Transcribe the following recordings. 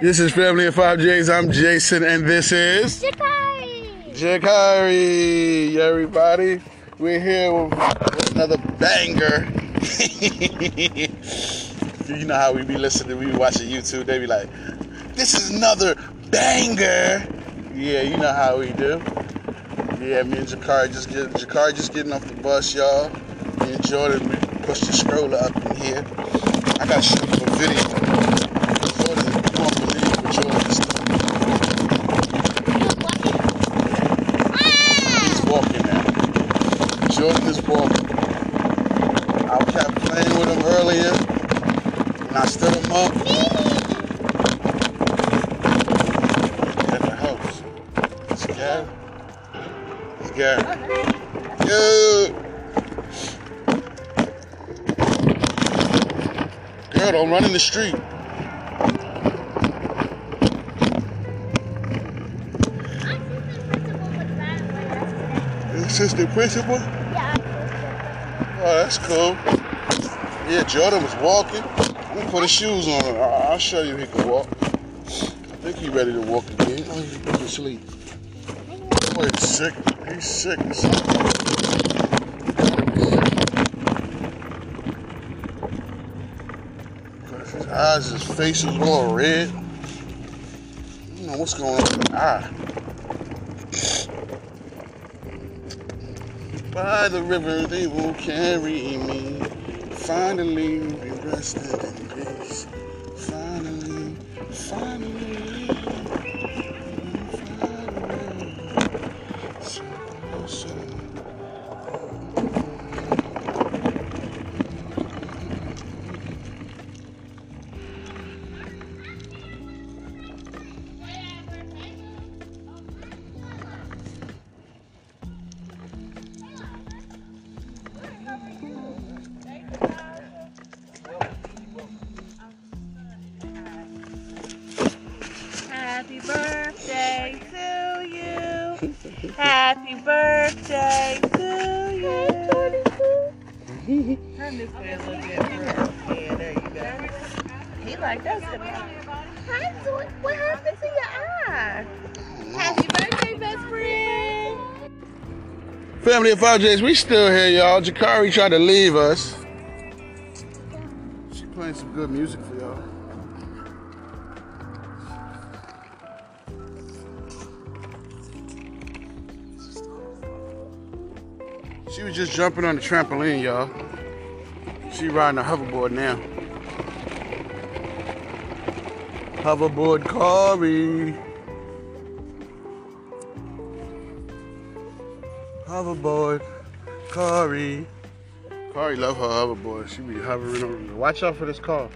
This is Family of Five J's. I'm Jason, and this is Jakari. Jakari. Everybody, we're here with, another banger. you know how we be listening, we be watching YouTube. They be like, "This is another banger." Yeah, you know how we do. Yeah, me and Jakari just get Jakari just getting off the bus, y'all. Me and Jordan the stroller up in here. I got to shoot a video. Jordan, you won't believe what Jordan's He's walking now. Jordan is walking. I kept playing with him earlier, and I stood him up at the house. It's Gary. It's Gary. Yo. Girl, don't run in the street. Assistant principal? Oh, that's cool. Yeah, Jordan was walking. Gonna put his shoes on. I- I'll show you he can walk. I think he's ready to walk again. Oh, he's going to sleep. Boy, he's sick. He's sick. his eyes, his face is all red. I don't know what's going on with the eye. By the river they will carry me. Finally be rested in peace. Finally, finally. finally. Happy birthday to you. Turn this way a little bit. Yeah, there you go. He like that's good. Hi, Zoe. What happened to your eye? Happy birthday, best friend. Family of 5Js, we still here, y'all. Jakari tried to leave us. She playing some good music for y'all. She was just jumping on the trampoline, y'all. She riding a hoverboard now. Hoverboard Corey. Hoverboard, Kari. Kari love her hoverboard. She be hovering over me. Watch out for this car.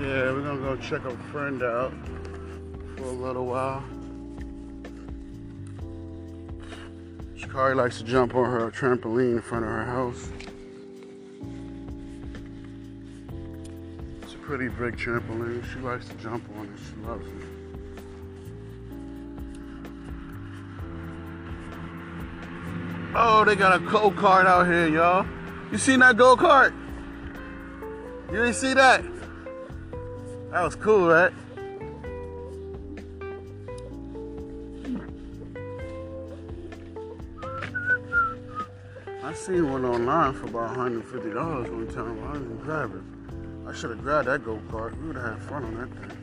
Yeah, we're gonna go check a friend out for a little while. Kari likes to jump on her trampoline in front of her house. It's a pretty big trampoline. She likes to jump on it. She loves it. Oh, they got a go kart out here, y'all. You seen that go kart? You didn't see that? That was cool, right? I seen one online for about $150 one time. I didn't grab it. I should have grabbed that go kart. We would have had fun on that thing.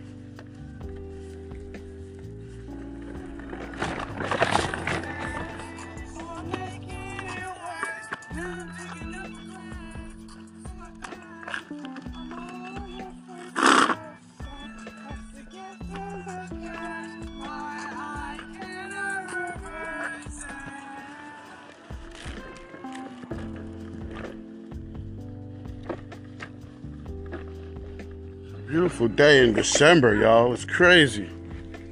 Beautiful day in December, y'all. It's crazy.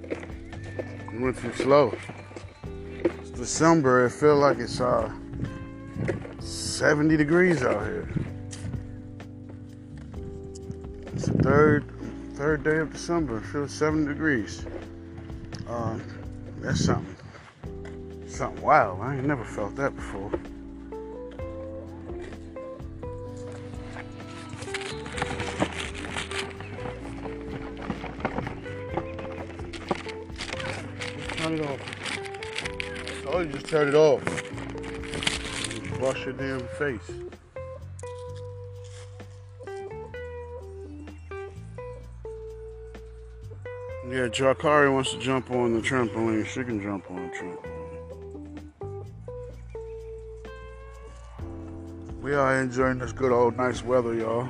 It went too slow. It's December. It feels like it's uh 70 degrees out here. It's the third third day of December. It feels 70 degrees. Um, that's something. Something wild. I ain't never felt that before. It off. Oh, you just turn it off. Wash your damn face. Yeah, Jakari wants to jump on the trampoline. She can jump on the trampoline. We are enjoying this good old nice weather, y'all.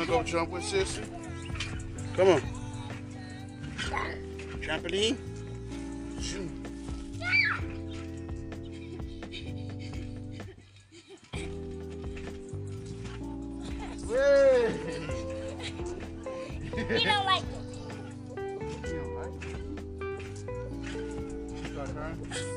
To go jump with Sissy? Come on. Trampoline? Shoot. He don't like it. You don't like it?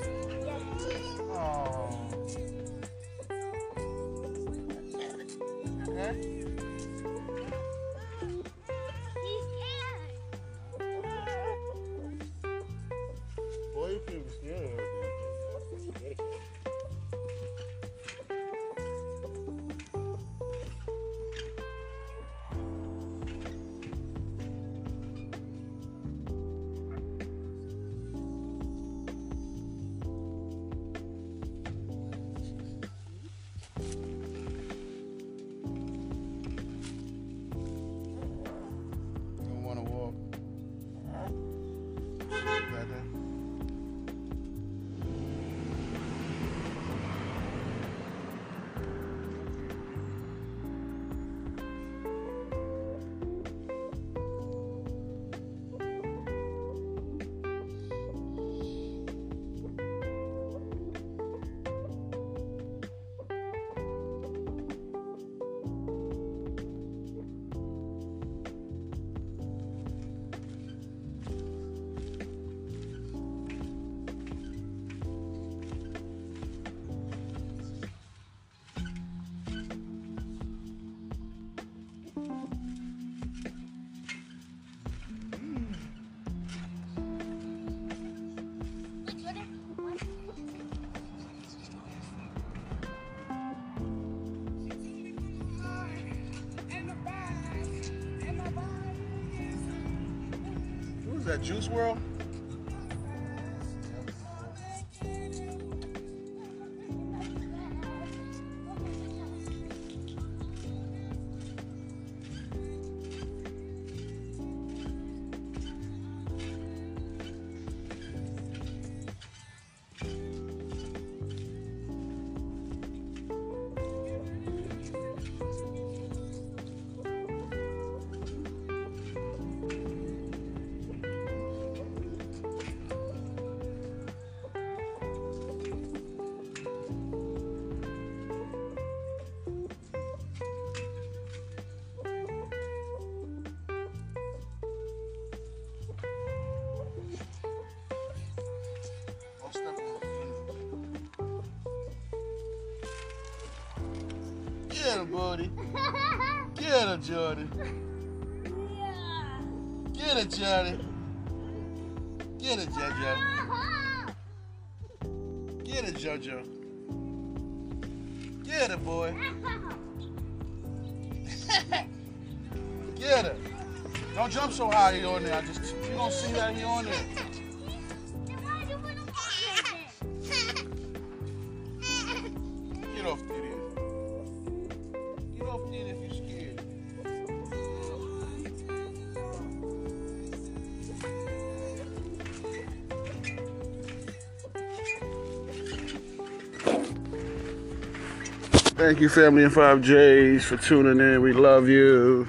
Who's that? Juice WRLD? Him, buddy. Get him, Jordan. Get it, Johnny. Get it, JoJo. Get it, JoJo. Get it, boy. Get it. Don't jump so high he on there. I just you don't see that he on there. Thank you, family and 5Js, for tuning in. We love you.